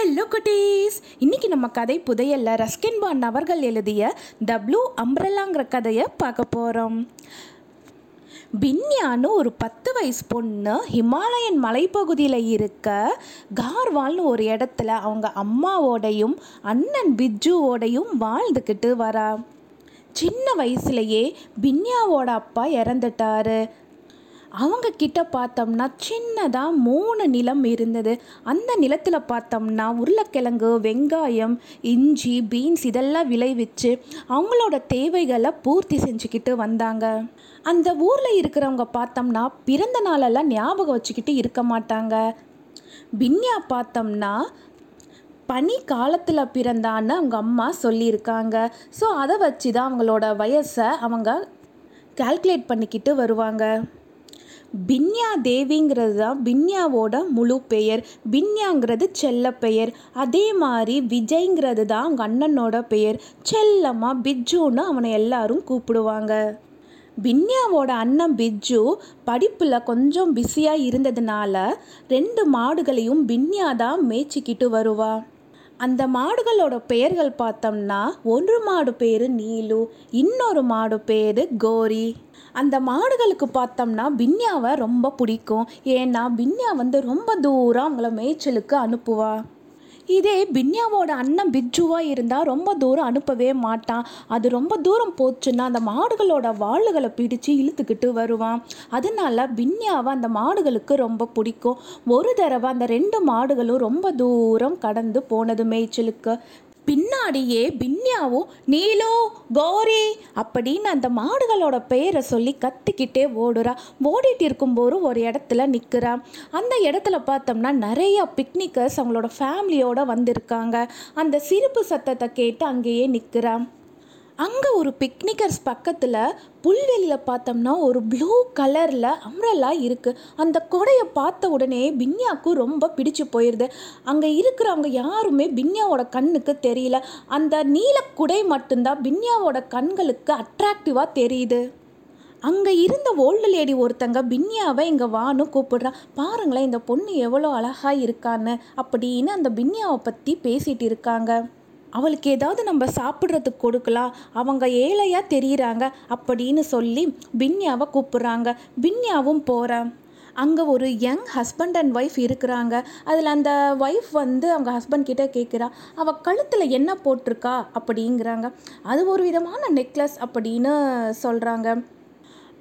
Hello குட்டீஸ் இன்னைக்கு நம்ம கதை புதையல்ல ரஸ்கின் பான் அவர்கள் எழுதிய த ப்ளூ அம்ப்ரல்லாங்கிற கதையை பார்க்க போகிறோம் பின்யான்னு ஒரு பத்து வயசு பொண்ணு ஹிமாலயன் மலைப்பகுதியில் இருக்க கார்வால்னு ஒரு இடத்துல அவங்க அம்மாவோடையும் அண்ணன் பிஜுவோடையும் வாழ்ந்துக்கிட்டு வரா. சின்ன வயசுலயே பின்யாவோட அப்பா இறந்துட்டாரு. அவங்க கிட்ட பார்த்தோம்னா சின்னதாக மூணு நிலம் இருந்தது. அந்த நிலத்தில் பார்த்தோம்னா உருளைக்கிழங்கு வெங்காயம் இஞ்சி பீன்ஸ் இதெல்லாம் விளைவிச்சு அவங்களோட தேவைகளை பூர்த்தி செஞ்சுக்கிட்டு வந்தாங்க. அந்த ஊரில் இருக்கிறவங்க பார்த்தோம்னா பிறந்த நாளெல்லாம் ஞாபகம் வச்சுக்கிட்டு இருக்க மாட்டாங்க. பின்யா பார்த்தோம்னா பனி காலத்தில் பிறந்தான்னு அவங்க அம்மா சொல்லியிருக்காங்க. ஸோ அதை வச்சு தான் அவங்களோட வயசை அவங்க கால்குலேட் பண்ணிக்கிட்டு வருவாங்க. பின்யா தேவிங்கிறது தான் பின்யாவோட முழு பெயர். பின்யாங்கிறது செல்ல பெயர். அதே மாதிரி விஜய்ங்கிறது தான் அவங்க அண்ணனோட பெயர். செல்லமாக பிஜுன்னு அவனை எல்லாரும் கூப்பிடுவாங்க. பின்யாவோட அண்ணன் பிஜு படிப்பில் கொஞ்சம் பிஸியாக இருந்ததுனால ரெண்டு மாடுகளையும் பின்யா தான் மேய்ச்சிக்கிட்டு வருவா. அந்த மாடுகளோட பெயர்கள் பார்த்தோம்னா ஒரு மாடு பேர் நீலு இன்னொரு மாடு பேர் கோரி. அந்த மாடுகளுக்கு பார்த்தோம்னா பின்யாவை ரொம்ப பிடிக்கும். ஏன்னா பின்யா வந்து ரொம்ப தூரம் அவங்கள மேய்ச்சலுக்கு அனுப்புவா. இதே பின்யாவோட அண்ணன் பிஜுவாக இருந்தால் ரொம்ப தூரம் அனுப்பவே மாட்டான். அது ரொம்ப தூரம் போச்சுன்னா அந்த மாடுகளோட வாளுகளை பிடிச்சு இழுத்துக்கிட்டு வருவான். அதனால பின்யாவை அந்த மாடுகளுக்கு ரொம்ப பிடிக்கும். ஒரு தடவை அந்த ரெண்டு மாடுகளும் ரொம்ப தூரம் கடந்து போனது மேய்ச்சலுக்கு. பின்னாடியே பின்யாவும் நீலோ கௌரி அப்படின்னு அந்த மாடுகளோட பெயரை சொல்லி கத்திக்கிட்டே ஓடுறா. ஓடிட்டு இருக்கும்போது ஒரு இடத்துல நிற்கிறா அந்த இடத்துல பார்த்தோம்னா நிறைய பிக்னிக்கர்ஸ் அவங்களோட ஃபேமிலியோட வந்திருக்காங்க. அந்த சிரிப்பு சத்தத்தை கேட்டு அங்கேயே நிற்கிறா அங்கே ஒரு பிக்னிக்கர்ஸ் பக்கத்தில் புல்வெளியில் பார்த்தோம்னா ஒரு ப்ளூ கலரில் அம்ரல்லா இருக்குது அந்த கொடையை பார்த்த உடனே பின்யாவுக்கு ரொம்ப பிடிச்சு போயிடுது அங்கே இருக்கிறவங்க யாருமே பின்யாவோட கண்ணுக்கு தெரியல. அந்த நீல குடை மட்டும்தான் பின்யாவோட கண்களுக்கு அட்ராக்டிவாக தெரியுது. அங்கே இருந்த ஓல்டு லேடி ஒருத்தங்க பின்யாவை இங்கே வான்னு கூப்பிடுறான் பாருங்களேன் இந்த பொண்ணு எவ்வளோ அழகாக இருக்கான்னு அப்படின்னு அந்த பின்யாவை பற்றி பேசிகிட்டு இருக்காங்க. அவளுக்கு ஏதாவது நம்ம சாப்பிட்றதுக்கு கொடுக்கலாம். அவங்க ஏழையாக தெரியுறாங்க அப்படின்னு சொல்லி பின்யாவை கூப்பிட்றாங்க. பின்யாவும் போகிறா அங்கே ஒரு யங் ஹஸ்பண்ட் அண்ட் ஒய்ஃப் இருக்கிறாங்க. அதில் அந்த ஒய்ஃப் வந்து அவங்க ஹஸ்பண்ட் கிட்டே கேட்குறா அவள் கழுத்தில் என்ன போட்டிருக்கா? அப்படிங்கிறாங்க. அது ஒரு விதமான நெக்லஸ் அப்படின்னு சொல்கிறாங்க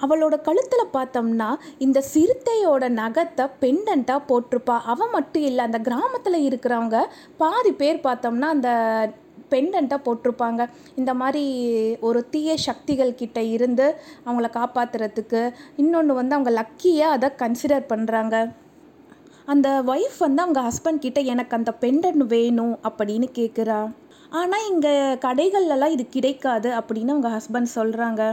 அவளோட கழுத்தில் பார்த்தோம்னா இந்த சிறுத்தையோட நகத்தை பெண்டண்ட்டாக போட்டிருப்பா. அவன் மட்டும் இல்லை அந்த கிராமத்தில் இருக்கிறவங்க பாதி பேர் பார்த்தோம்னா அந்த பெண்டண்ட்டாக போட்டிருப்பாங்க. இந்த மாதிரி ஒரு தீய சக்திகள் கிட்ட இருந்து அவங்கள காப்பாற்றுறதுக்கு இன்னொன்று வந்து அவங்க லக்கியாக அதை கன்சிடர் பண்ணுறாங்க அந்த ஒய்ஃப் வந்து அவங்க ஹஸ்பண்ட் கிட்ட எனக்கு அந்த பெண்டன் வேணும் அப்படின்னு கேட்குறா ஆனால் இங்கே கடைகள்லலாம் இது கிடைக்காது அப்படின்னு அவங்க ஹஸ்பண்ட் சொல்கிறாங்க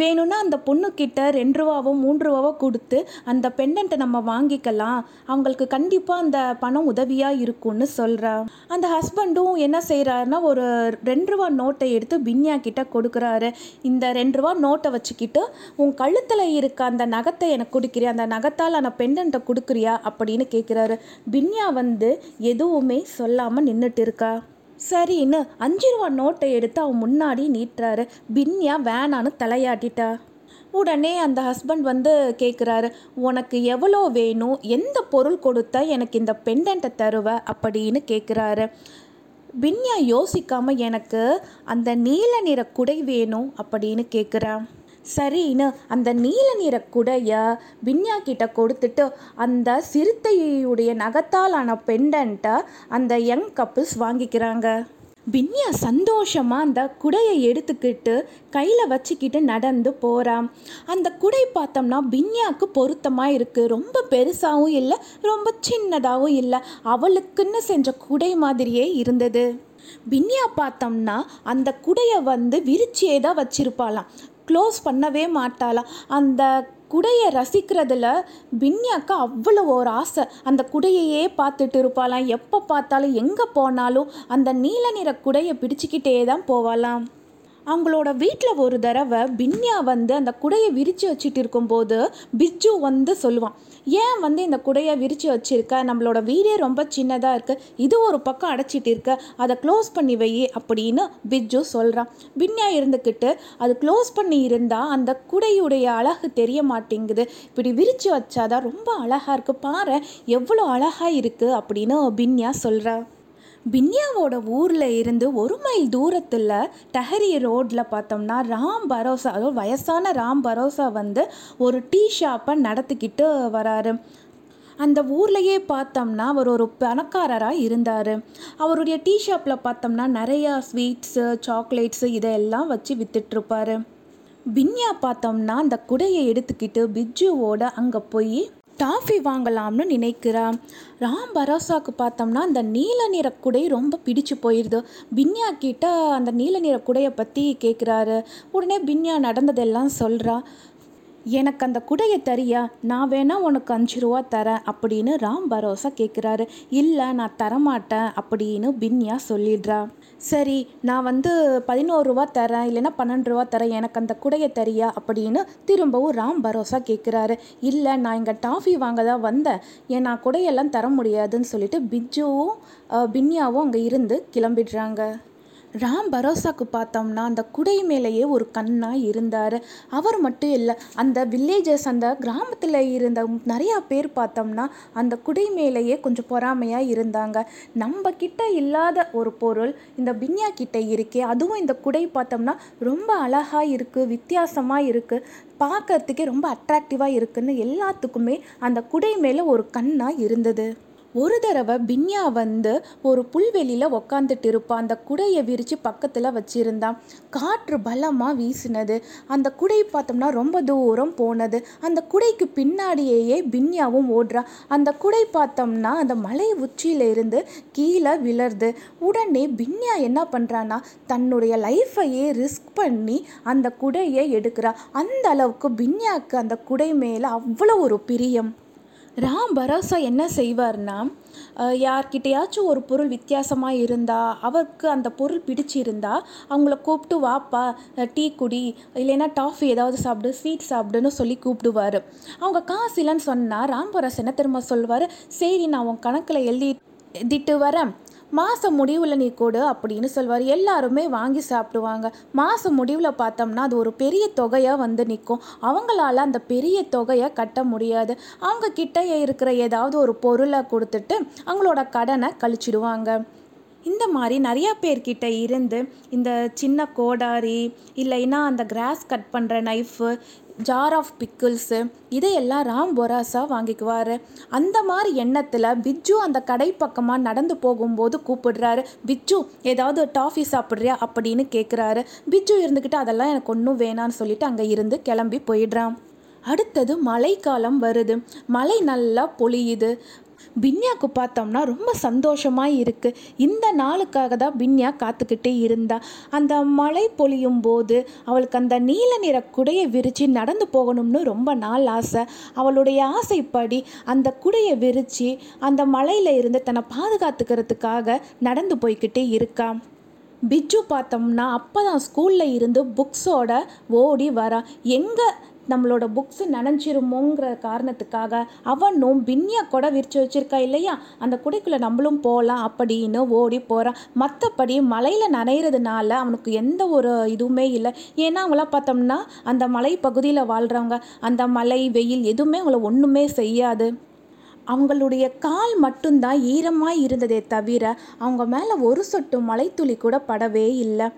வேணும்னா அந்த பொண்ணுக்கிட்ட ரெண்டு ரூபாவோ மூன்று ரூபாவோ கொடுத்து அந்த பெண்டண்ட்டை நம்ம வாங்கிக்கலாம். அவங்களுக்கு கண்டிப்பாக அந்த பணம் உதவியாக இருக்கும்னு சொல்கிறா அந்த ஹஸ்பண்டும் என்ன செய்கிறாருன்னா ஒரு ரெண்டு ரூபா நோட்டை எடுத்து பின்யா கிட்ட கொடுக்குறாரு. இந்த ரெண்டு ரூபா நோட்டை வச்சுக்கிட்டு உன் கழுத்தில் இருக்க அந்த நகத்தை எனக்கு கொடுக்குறியா? அந்த நகத்தால் அந்த பெண்டண்ட்டை கொடுக்குறியா? அப்படின்னு கேட்குறாரு பின்யா வந்து எதுவுமே சொல்லாமல் நின்றுட்டு இருக்கா. சரின்னு அஞ்சு ரூபா நோட்டை எடுத்து அவன் முன்னாடி நீட்டுறாரு. பின்யா வேணான்னு தலையாட்டிட்டா. உடனே அந்த ஹஸ்பண்ட் வந்து கேட்குறாரு உனக்கு எவ்வளோ வேணும்? எந்த பொருள் கொடுத்தா எனக்கு இந்த பெண்டண்ட்டை தருவ? அப்படின்னு கேட்குறாரு பின்யா யோசிக்காமல் எனக்கு அந்த நீல நிற குடை வேணும் அப்படின்னு கேட்குறேன் சரின்னு அந்த நீல நிற குடைய பின்யா கிட்ட கொடுத்துட்டு அந்த சிறுத்தையுடைய நகத்தாலான பெண்டன்ட்டை அந்த யங் கப்புள்ஸ் வாங்கிக்கிறாங்க. பின்யா சந்தோஷமாக அந்த குடையை எடுத்துக்கிட்டு கையில் வச்சுக்கிட்டு நடந்து போகிறான் அந்த குடை பார்த்தோம்னா பின்யாவுக்கு பொருத்தமாக இருக்குது ரொம்ப பெருசாகவும் இல்லை ரொம்ப சின்னதாகவும் இல்லை. அவளுக்குன்னு செஞ்ச குடை மாதிரியே இருந்தது. பின்யா பார்த்தோம்னா அந்த குடையை வந்து விரிச்சியே தான் வச்சிருப்பாளாம். க்ளோஸ் பண்ணவே மாட்டாளாம் அந்த குடையை ரசிக்கிறதுல பின்யாக்கு அவ்வளோ ஒரு ஆசை. அந்த குடையையே பார்த்துட்டு இருப்பாளாம். எப்போ பார்த்தாலும் எங்கே போனாலும் அந்த நீல நிற குடையை பிடிச்சிக்கிட்டே தான் போவாளாம். அவங்களோட வீட்டில் ஒரு தடவை பின்யா வந்து அந்த குடையை விரித்து வச்சுட்டு இருக்கும்போது பிஜ்ஜு வந்து சொல்லுவான் ஏன் வந்து இந்த குடையை விரித்து வச்சுருக்க? நம்மளோட வீடே ரொம்ப சின்னதாக இருக்குது இது ஒரு பக்கம் அடைச்சிட்டு இருக்க. அதை க்ளோஸ் பண்ணி வை அப்படின்னு பிஜ்ஜு சொல்கிறான் பின்யா இருந்துக்கிட்டு அது க்ளோஸ் பண்ணி இருந்தால் அந்த குடையுடைய அழகு தெரிய மாட்டேங்குது. இப்படி விரித்து வச்சாதான் ரொம்ப அழகாக இருக்குது பாரு எவ்வளோ அழகாக இருக்குது அப்படின்னு பின்யா சொல்கிறா பின்யாவோட ஊரில் இருந்து ஒரு மைல் தூரத்தில் டஹரி ரோட்டில் பார்த்தோம்னா ராம் பரோசா அதாவது வயசான ராம் பரோசா வந்து ஒரு டீ ஷாப்பை நடத்திக்கிட்டு வராரு. அந்த ஊர்லேயே பார்த்தோம்னா அவர் ஒரு பணக்காரராக இருந்தார். அவருடைய டீ ஷாப்பில் பார்த்தோம்னா நிறையா ஸ்வீட்ஸு சாக்லேட்ஸு இதையெல்லாம் வச்சு விற்றுட்ருப்பாரு பின்யா பார்த்தோம்னா அந்த குடையை எடுத்துக்கிட்டு பிஜ்ஜுவோட அங்கே போய் டாஃபி வாங்கலாம்னு நினைக்கிறான் ராம் பரோசாவுக்கு பார்த்தோம்னா அந்த நீல நிற குடை ரொம்ப பிடிச்சு போயிடுது பின்யா கிட்ட அந்த நீல நிற குடையை பற்றி கேட்குறாரு உடனே பின்யா நடந்ததெல்லாம் சொல்கிறா எனக்கு அந்த குடையை தரியா நான் வேணா உனக்கு அஞ்சு ரூபா தரேன் அப்படின்னு ராம் பரோசா கேட்குறாரு இல்லை நான் தரமாட்டேன் அப்படின்னு பின்யா சொல்லிடுறா. சரி நான் வந்து பதினோரு ரூபா தரேன் இல்லைன்னா பன்னெண்டு ரூபா தரேன் எனக்கு அந்த குடையை தரியா அப்படின்னு திரும்பவும் ராம் பரோசா கேட்குறாரு இல்லை நான் இங்கே டாஃபி வாங்க தான் வந்தேன் ஏன் நான் குடையெல்லாம் தர முடியாதுன்னு சொல்லிட்டு பிஜுவும் பின்யாவும் அங்கே இருந்து கிளம்பிடுறாங்க. ராம் பரோசாக்கு பார்த்தோம்னா அந்த குடை மேலேயே ஒரு கண்ணாக இருந்தார். அவர் மட்டும் இல்லை அந்த வில்லேஜஸ் அந்த கிராமத்தில் இருந்த நிறையா பேர் பார்த்தோம்னா அந்த குடை மேலேயே கொஞ்சம் பொறாமையாக இருந்தாங்க. நம்ம கிட்ட இல்லாத ஒரு பொருள் இந்த பின்யா கிட்ட இருக்கே அதுவும் இந்த குடை பார்த்தோம்னா ரொம்ப அழகாக இருக்குது வித்தியாசமாக இருக்குது பார்க்கறதுக்கே ரொம்ப அட்ராக்டிவாக இருக்குன்னு எல்லாத்துக்குமே அந்த குடை மேலே ஒரு கண்ணாக இருந்தது. ஒரு தடவை பின்யா வந்து ஒரு புல்வெளியில் உக்காந்துட்டு இருப்பான் அந்த குடையை விரித்து பக்கத்தில் வச்சுருந்தான் காற்று பலமாக வீசினது. அந்த குடை பார்த்தோம்னா ரொம்ப தூரம் போனது. அந்த குடைக்கு பின்னாடியேயே பின்யாவும் ஓடுறா. அந்த குடை பார்த்தோம்னா அந்த மலை உச்சியிலிருந்து கீழே விழருது உடனே பின்யா என்ன பண்ணுறான்னா தன்னுடைய லைஃப்பையே ரிஸ்க் பண்ணி அந்த குடையை எடுக்கிறா. அந்த அளவுக்கு பின்யாக்கு அந்த குடை மேலே அவ்வளோ ஒரு பிரியம். ராம் பரோசா என்ன செய்வார்னா அஹ், யார்கிட்டயாச்சும் ஒரு பொருள் வித்தியாசமாக இருந்தால் அவருக்கு அந்த பொருள் பிடிச்சிருந்தா அவங்கள கூப்பிட்டு வாப்பா டீ குடி இல்லைன்னா டாஃபி ஏதாவது சாப்பிடு ஸ்வீட் சாப்பிடுன்னு சொல்லி கூப்பிடுவார் அவங்க காசு இல்லைன்னு சொன்னால் ராம் பரோஸ் என்ன திரும்ப சொல்வார் சரி நான் உன் கணக்கில் எழுதி எழுதிட்டு வரேன். மாதம் முடிவில் நீ கொடு அப்படின்னு சொல்வார். எல்லாருமே வாங்கி சாப்பிடுவாங்க. மாதம் முடிவில் பார்த்தோம்னா அது ஒரு பெரிய தொகையாக வந்து நிற்கும் அவங்களால அந்த பெரிய தொகையை கட்ட முடியாது. அவங்க கிட்ட இருக்கிற ஏதாவது ஒரு பொருளை கொடுத்துட்டு அவங்களோட கடனை கழிச்சிடுவாங்க. இந்த மாதிரி நிறையா பேர்கிட்ட இருந்து இந்த சின்ன கோடாரி இல்லைன்னா அந்த கிராஸ் கட் பண்ணுற நைஃபு ஜார் ஆஃப் பிக்கிள்ஸு இதையெல்லாம் ராம் பொராசா வாங்கிக்குவார். அந்த மாதிரி எண்ணத்தில் பிஜ்ஜு அந்த கடை பக்கமாக நடந்து போகும்போது கூப்பிடுறாரு. பிஜ்ஜு ஏதாவது டாஃபி சாப்பிட்றியா அப்படின்னு கேட்குறாரு பிஜ்ஜு இருந்துக்கிட்டு அதெல்லாம் எனக்கு ஒன்றும் வேணான்னு சொல்லிட்டு அங்கே இருந்து கிளம்பி போயிடுறான். அடுத்தது மழைக்காலம் வருது. மழை நல்லா பொழியுது. பின்யாவுக்கு பார்த்தோம்னா ரொம்ப சந்தோஷமாக இருக்குது இந்த நாளுக்காக தான் பின்யா காத்துக்கிட்டே இருந்தா. அந்த மழை பொழியும் போது அவளுக்கு அந்த நீல நிற குடையை விரித்து நடந்து போகணும்னு ரொம்ப நாள் ஆசை. அவளுடைய ஆசைப்படி அந்த குடையை விரித்து அந்த மலையில் இருந்து தன்னை பாதுகாத்துக்கிறதுக்காக நடந்து போய்கிட்டே இருக்கா. பிஜு பார்த்தோம்னா அப்போ தான் ஸ்கூலில் இருந்து புக்ஸோட ஓடி வரா. எங்கே நம்மளோட புக்ஸ் நனைஞ்சிருமோங்கிற காரணத்துக்காக அவனும் பின்யா கூட விரிச்சு வச்சிருக்கா இல்லையா? அந்த குடைக்குள்ளே நம்மளும் போகலாம் அப்படின்னு ஓடி போகிறான் மற்றபடி மலையில் நனைகிறதுனால அவனுக்கு எந்த ஒரு இதுவுமே இல்லை. ஏன்னா அவங்களாம் பார்த்தோம்னா அந்த மலை பகுதியில் வாழ்கிறவங்க அந்த மலை வெயில் எதுவுமே அவங்கள ஒன்றுமே செய்யாது. அவங்களுடைய கால் மட்டும்தான் ஈரமாக இருந்ததே தவிர அவங்க மேலே ஒரு சொட்டு மலைத்துளி கூட படவே இல்லை.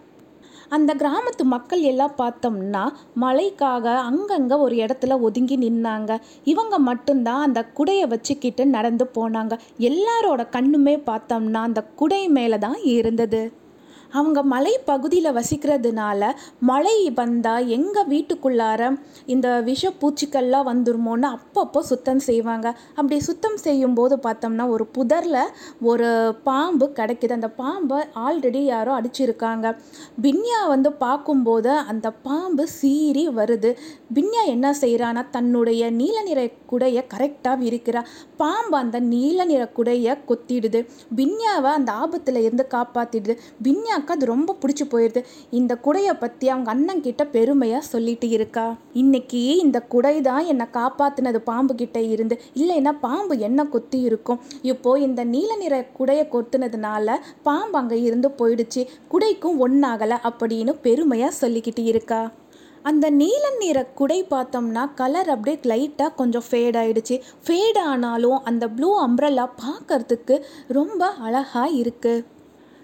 அந்த கிராமத்து மக்கள் எல்லாம் பார்த்தோம்னா மழைக்காக அங்கங்கே ஒரு இடத்துல ஒதுங்கி நின்னாங்க. இவங்க மட்டும்தான் அந்த குடையை வச்சுக்கிட்டு நடந்து போனாங்க. எல்லாரோட கண்ணுமே பார்த்தோம்னா அந்த குடை மேலே தான் இருந்தது. அவங்க மலை பகுதியில் வசிக்கிறதுனால மழை வந்தால் எங்கள் வீட்டுக்குள்ளார இந்த விஷ பூச்சிக்கள்லாம் வந்துருமோன்னு அப்பப்போ சுத்தம் செய்வாங்க. அப்படி சுத்தம் செய்யும்போது பார்த்தோம்னா ஒரு புதரில் ஒரு பாம்பு கிடைக்குது. அந்த பாம்பை ஆல்ரெடி யாரோ அடிச்சிருக்காங்க. பின்யா வந்து பார்க்கும்போது அந்த பாம்பு சீறி வருது. பின்யா என்ன செய்கிறான்னா தன்னுடைய நீல நிற குடையை கரெக்டாக விரிக்கிறா. பாம்பு அந்த நீல நிற குடையை கொத்திடுது. பின்யாவை அந்த ஆபத்தில் இருந்து காப்பாற்றிடுது பின்யா அண்ணனுக்கு அது ரொம்ப பிடிச்சி போயிடுது இந்த குடையை பற்றி அவங்க அண்ணன் கிட்ட பெருமையாக சொல்லிட்டு இருக்கா. இன்னைக்கு இந்த குடை தான் என்னை காப்பாற்றினது பாம்பு கிட்ட இருந்து. இல்லைன்னா பாம்பு என்ன கொத்தி இருக்கும். இப்போ இந்த நீல நிற குடையை கொத்துனதுனால பாம்பு அங்கே இருந்து போயிடுச்சு. குடைக்கும் ஒன்றாகலை அப்படின்னு பெருமையாக சொல்லிக்கிட்டு இருக்கா. அந்த நீல நிற குடை பார்த்தோம்னா கலர் அப்படியே லைட்டாக கொஞ்சம் ஃபேட் ஆயிடுச்சு. ஃபேட் ஆனாலும் அந்த ப்ளூ அம்ப்ரல்லா பார்க்கறதுக்கு ரொம்ப அழகாக இருக்குது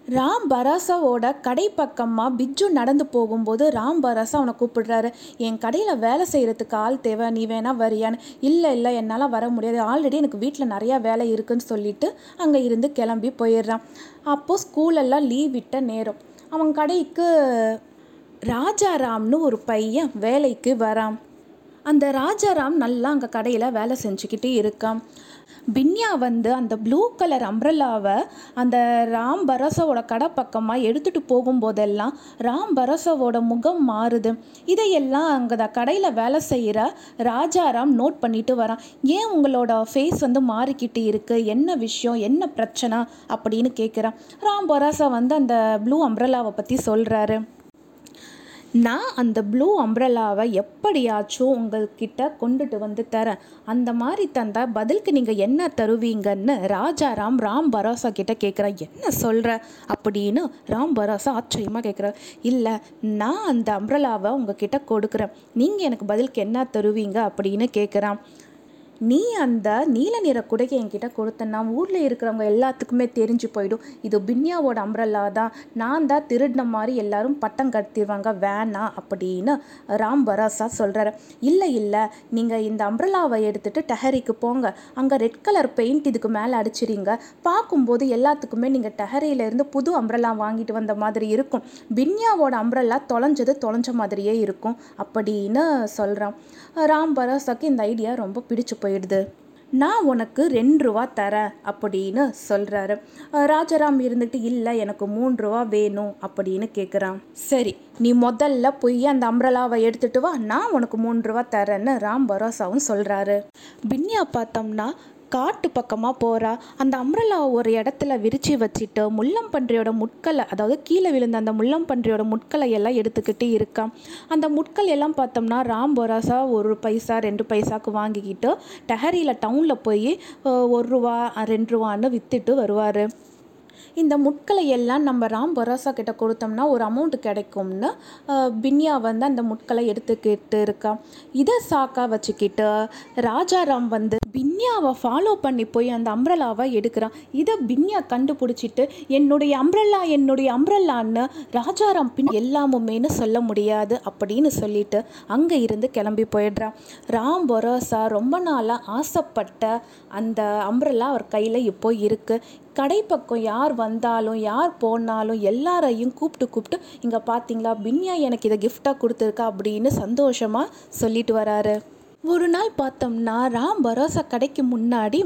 ராம் பராசாவோட கடை பக்கமாக பிஜு நடந்து போகும்போது ராம் பராசா அவனை கூப்பிடுறாரு. என் கடையில் வேலை செய்கிறதுக்கு ஆள் தேவை நீ வேணா வரியான்னு. இல்லை இல்லை என்னால் வர முடியாது. ஆல்ரெடி எனக்கு வீட்டில் நிறையா வேலை இருக்குன்னு சொல்லிட்டு அங்கே இருந்து கிளம்பி போயிடுறான். அப்போது ஸ்கூலெல்லாம் லீவ் விட்ட நேரம். அவன் கடைக்கு ராஜாராம்னு ஒரு பையன் வேலைக்கு வரான். அந்த ராஜாராம் நல்லா அங்கே கடையில் வேலை செஞ்சுக்கிட்டு இருக்கான். பின்யா வந்து அந்த ப்ளூ கலர் அம்ப்ரல்லாவை அந்த ராம் பரசாவோட கடை பக்கமாக எடுத்துகிட்டு போகும்போதெல்லாம் ராம் பரசாவோட முகம் மாறுது. இதையெல்லாம் அங்கே கடையில் வேலை செய்கிற ராஜாராம் நோட் பண்ணிட்டு வரான். ஏன் உங்களோட ஃபேஸ் வந்து மாறிக்கிட்டு இருக்கு? என்ன விஷயம்? என்ன பிரச்சனை? அப்படின்னு கேட்குறான் ராம் பரோசா வந்து அந்த ப்ளூ அம்ப்ரல்லாவை பற்றி சொல்கிறாரு நான் அந்த ப்ளூ அம்ப்ரலாவை எப்படியாச்சும் உங்கள்கிட்ட கொண்டுட்டு வந்து தரேன். அந்த மாதிரி தந்தால் பதிலுக்கு நீங்கள் என்ன தருவீங்கன்னு ராஜாராம் ராம் பரோசா கிட்ட கேட்குறேன் என்ன சொல்கிற அப்படின்னு ராம் பரோசா ஆச்சரியமாக கேட்குற இல்லை நான் அந்த அம்ப்ரலாவை உங்ககிட்ட கொடுக்குறேன். நீங்கள் எனக்கு பதிலுக்கு என்ன தருவீங்க? அப்படின்னு கேட்குறான் நீ அந்த நீல நிற குடையை என்கிட்ட கொடுத்தேன்னா ஊரில் இருக்கிறவங்க எல்லாத்துக்குமே தெரிஞ்சு போயிடும். இது பின்யாவோட அம்ரல்லா தான். நான் தான் திருடின மாதிரி எல்லாரும் பட்டம் கட்டிடுவாங்க. வேணாம் அப்படின்னு ராம் பராசா சொல்கிறாரு இல்லை இல்லை. நீங்கள் இந்த அம்ரல்லாவை எடுத்துகிட்டு டஹரிக்கு போங்க. அங்கே ரெட் கலர் பெயிண்ட் இதுக்கு மேலே அடிச்சிருங்க பார்க்கும்போது எல்லாத்துக்குமே நீங்கள் டஹரியிலேருந்து புது அம்ரல்லா வாங்கிட்டு வந்த மாதிரி இருக்கும். பின்யாவோட அம்ரல்லா தொலைஞ்சது தொலைஞ்ச மாதிரியே இருக்கும். அப்படின்னு சொல்கிறான் ராம் பராசாக்கு இந்த ஐடியா ரொம்ப பிடிச்சு போயிடுது. நான் உனக்கு ரெண்டு ரூபா தரேன் அப்படின்னு சொல்கிறாரு ராஜாராம் இருந்துட்டு இல்லை எனக்கு மூணு ரூபா வேணும் அப்படின்னு கேட்குறான் சரி நீ முதல்ல போய் அந்த அம்ரலாவை எடுத்துட்டு வா. நான் உனக்கு மூணு ரூபா தரேன்னு ராம் பரோசாவும் சொல்கிறாரு பின்யா பார்த்தோம்னா காட்டு பக்கமாக போகிறா அந்த அம்ரலா ஒரு இடத்துல விரித்து வச்சுட்டு முள்ளம்பன்றியோட முட்களை அதாவது கீழே விழுந்த அந்த முள்ளம்பன்றியோட முட்களை எல்லாம் எடுத்துக்கிட்டு இருக்கான் அந்த முட்கள் எல்லாம் பார்த்தோம்னா ராம் பொராசா ஒரு பைசா ரெண்டு பைசாக்கு வாங்கிக்கிட்டு டஹரியில் டவுனில் போய் ஒரு ரூபா ரெண்டு ரூபான்னு விற்றுட்டு வருவார். இந்த முட்களை எல்லாம் நம்ம ராம் பரோசா கிட்ட கொடுத்தோம்னா ஒரு அமௌண்ட் கிடைக்கும்னு பின்யா வந்து அந்த முட்களை எடுத்துக்கிட்டு இருக்கான் இதை சாக்கா வச்சுக்கிட்டு ராஜாராம் வந்து பின்யாவை ஃபாலோ பண்ணி போய் அந்த அம்ரலாவை எடுக்கிறான். இதை பின்யா கண்டுபிடிச்சிட்டு என்னுடைய அம்ரல்லா என்னுடைய அம்ரல்லான்னு ராஜாராம் பின் எல்லாமுமேனு சொல்ல முடியாது அப்படின்னு சொல்லிட்டு அங்கே இருந்து கிளம்பி போயிடுறான். ராம் பரோசா ரொம்ப நாளாக ஆசைப்பட்ட அந்த அம்ரல்லா அவர் கையில் இப்போ இருக்குது கடைப்பக்கம் யார் வந்தாலும் யார் போனாலும் எல்லாரையும் கூப்பிட்டு கூப்பிட்டு இங்கே பார்த்தீங்களா பின்யா எனக்கு இதை கிஃப்டாக கொடுத்துருக்கா அப்படின்னு சந்தோஷமாக சொல்லிட்டு வராரு. ஒரு நாள் பார்த்தோம்னா ராம் பரோசா கடைக்கு முன்னாடி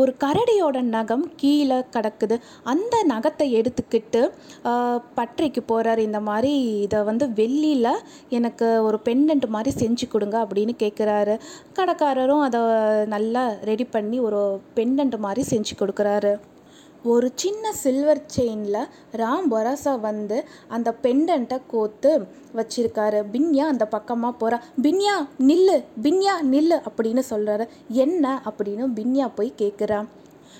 ஒரு கரடியோட நகம் கீழே கிடக்குது. அந்த நகத்தை எடுத்துக்கிட்டு பற்றைக்கு போகிறார் இந்த மாதிரி இதை வந்து வெள்ளியில் எனக்கு ஒரு பெண்டன்ட் மாதிரி செஞ்சு கொடுங்க அப்படின்னு கேட்குறாரு கடைக்காரரும் அதை நல்லா ரெடி பண்ணி ஒரு பெண்டன்ட் மாதிரி செஞ்சு கொடுக்குறாரு. ஒரு சின்ன சில்வர் செயினில் ராம் பராசா வந்து அந்த பெண்டண்ட்டை கோத்து வச்சிருக்காரு. பின்யா அந்த பக்கமாக போகிறா பின்யா நில்லு பின்யா நில்லு அப்படின்னு சொல்கிறாரு என்ன அப்படின்னு பின்யா போய் கேட்குறா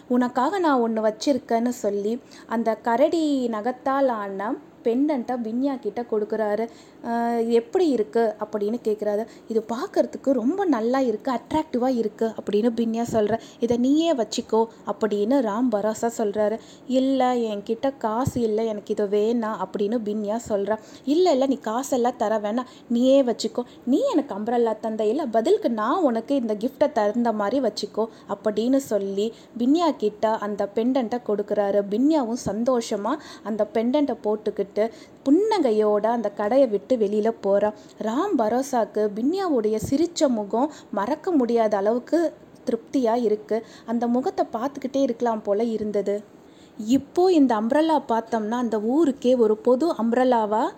உனக்காக நான் ஒன்று வச்சிருக்கேன்னு சொல்லி அந்த கரடி நகத்தால் ஆன பெண்டண்ட்டாக பின்யா கிட்ட கொடுக்குறாரு. எப்படி இருக்குது அப்படின்னு கேட்குறாரு இது பார்க்கறதுக்கு ரொம்ப நல்லா இருக்குது அட்ராக்டிவாக இருக்குது அப்படின்னு பின்யா சொல்கிற இதை நீயே வச்சுக்கோ அப்படின்னு ராம் பரோசா சொல்கிறாரு இல்லை என்கிட்ட காசு இல்லை எனக்கு இது வேணாம் அப்படின்னு பின்யா சொல்கிறா இல்லை இல்லை நீ காசெல்லாம் தர வேணாம் நீயே வச்சுக்கோ. நீ எனக்கு அம்பரல்லா தந்த இல்லை பதிலுக்கு நான் உனக்கு இந்த கிஃப்ட்டை தந்த மாதிரி வச்சுக்கோ அப்படின்னு சொல்லி பின்யா கிட்ட அந்த பெண்டண்ட்டை கொடுக்குறாரு. பின்யாவும் சந்தோஷமாக அந்த பெண்டண்ட்டை போட்டுக்கிட்டு புன்னகையோட அந்த கடையை விட்டு வெளியில் போகிறான் ராம் பரோசாக்கு பின்யாவுடைய சிரித்த முகம் மறக்க முடியாத அளவுக்கு திருப்தியாக இருக்குது அந்த முகத்தை பார்த்துக்கிட்டே இருக்கலாம் போல் இருந்தது. இப்போ இந்த அம்ரல்லா பார்த்தோம்னா அந்த ஊருக்கே ஒரு பொது அம்ரல்லாவாக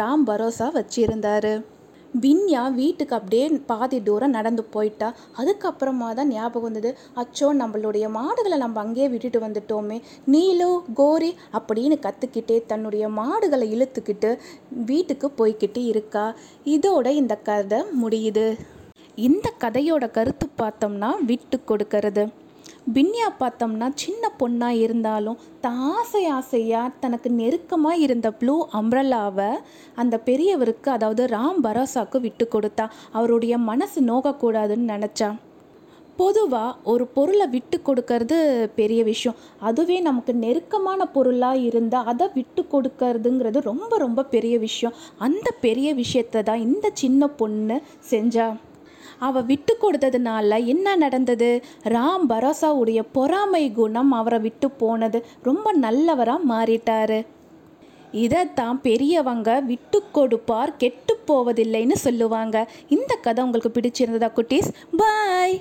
ராம் பரோசா வச்சிருந்தாரு. பின்யா வீட்டுக்கு அப்படியே பாதி தூரம் நடந்து போயிட்டா. அதுக்கப்புறமா தான் ஞாபகம் வந்தது அச்சோ நம்மளுடைய மாடுகளை நம்ம அங்கேயே விட்டுட்டு வந்துட்டோமே. நீலு கோரி அப்படின்னு கற்றுக்கிட்டே தன்னுடைய மாடுகளை இழுத்துக்கிட்டு வீட்டுக்கு போய்கிட்டு இருக்கா. இதோட இந்த கதை முடியுது. இந்த கதையோட கருத்து பார்த்தோம்னா விட்டு கொடுக்கறது. பின்யா பார்த்தோம்னா சின்ன பொண்ணாக இருந்தாலும் தான் ஆசை ஆசையாக தனக்கு நெருக்கமாக இருந்த ப்ளூ அம்ரல்லாவை அந்த பெரியவருக்கு அதாவது ராம் பரோசாக்கு விட்டு கொடுத்தா. அவருடைய மனசு நோகக்கூடாதுன்னு நினச்சா. பொதுவாக ஒரு பொருளை விட்டு கொடுக்கறது பெரிய விஷயம். அதுவே நமக்கு நெருக்கமான பொருளாக இருந்தால் அதை விட்டு கொடுக்கறதுங்கிறது ரொம்ப ரொம்ப பெரிய விஷயம். அந்த பெரிய விஷயத்தை தான் இந்த சின்ன பொண்ணு செஞ்சா. அவள் விட்டு கொடுத்ததுனால என்ன நடந்தது? ராம் பரோசாவுடைய பொறாமை குணம் அவரை விட்டு போனது. ரொம்ப நல்லவராக மாறிட்டாரு. இதைத்தான் பெரியவங்க விட்டு கொடுப்பார் கெட்டு போவதில்லைன்னு சொல்லுவாங்க. இந்த கதை உங்களுக்கு பிடிச்சிருந்ததா குட்டீஸ்? பாய்